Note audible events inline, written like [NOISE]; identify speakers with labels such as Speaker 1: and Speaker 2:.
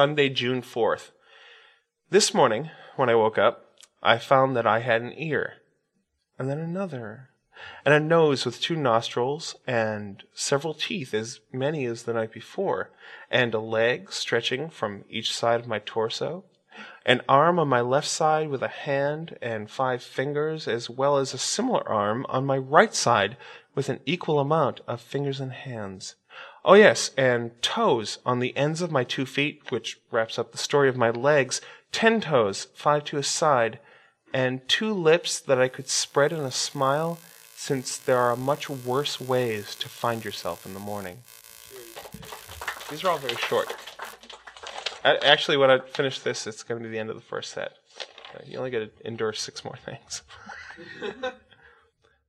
Speaker 1: Sunday, June 4th. This morning, when I woke up, I found that I had an ear, and then another, and a nose with two nostrils, and several teeth, as many as the night before, and a leg stretching from each side of my torso, an arm on my left side with a hand and five fingers, as well as a similar arm on my right side with an equal amount of fingers and hands. Oh, yes, and toes on the ends of my two feet, which wraps up the story of my legs, ten toes, five to a side, and two lips that I could spread in a smile, since there are much worse ways to find yourself in the morning. These are all very short. Actually, when I finish this, it's going to be the end of the first set. You only get to endure six more things. [LAUGHS]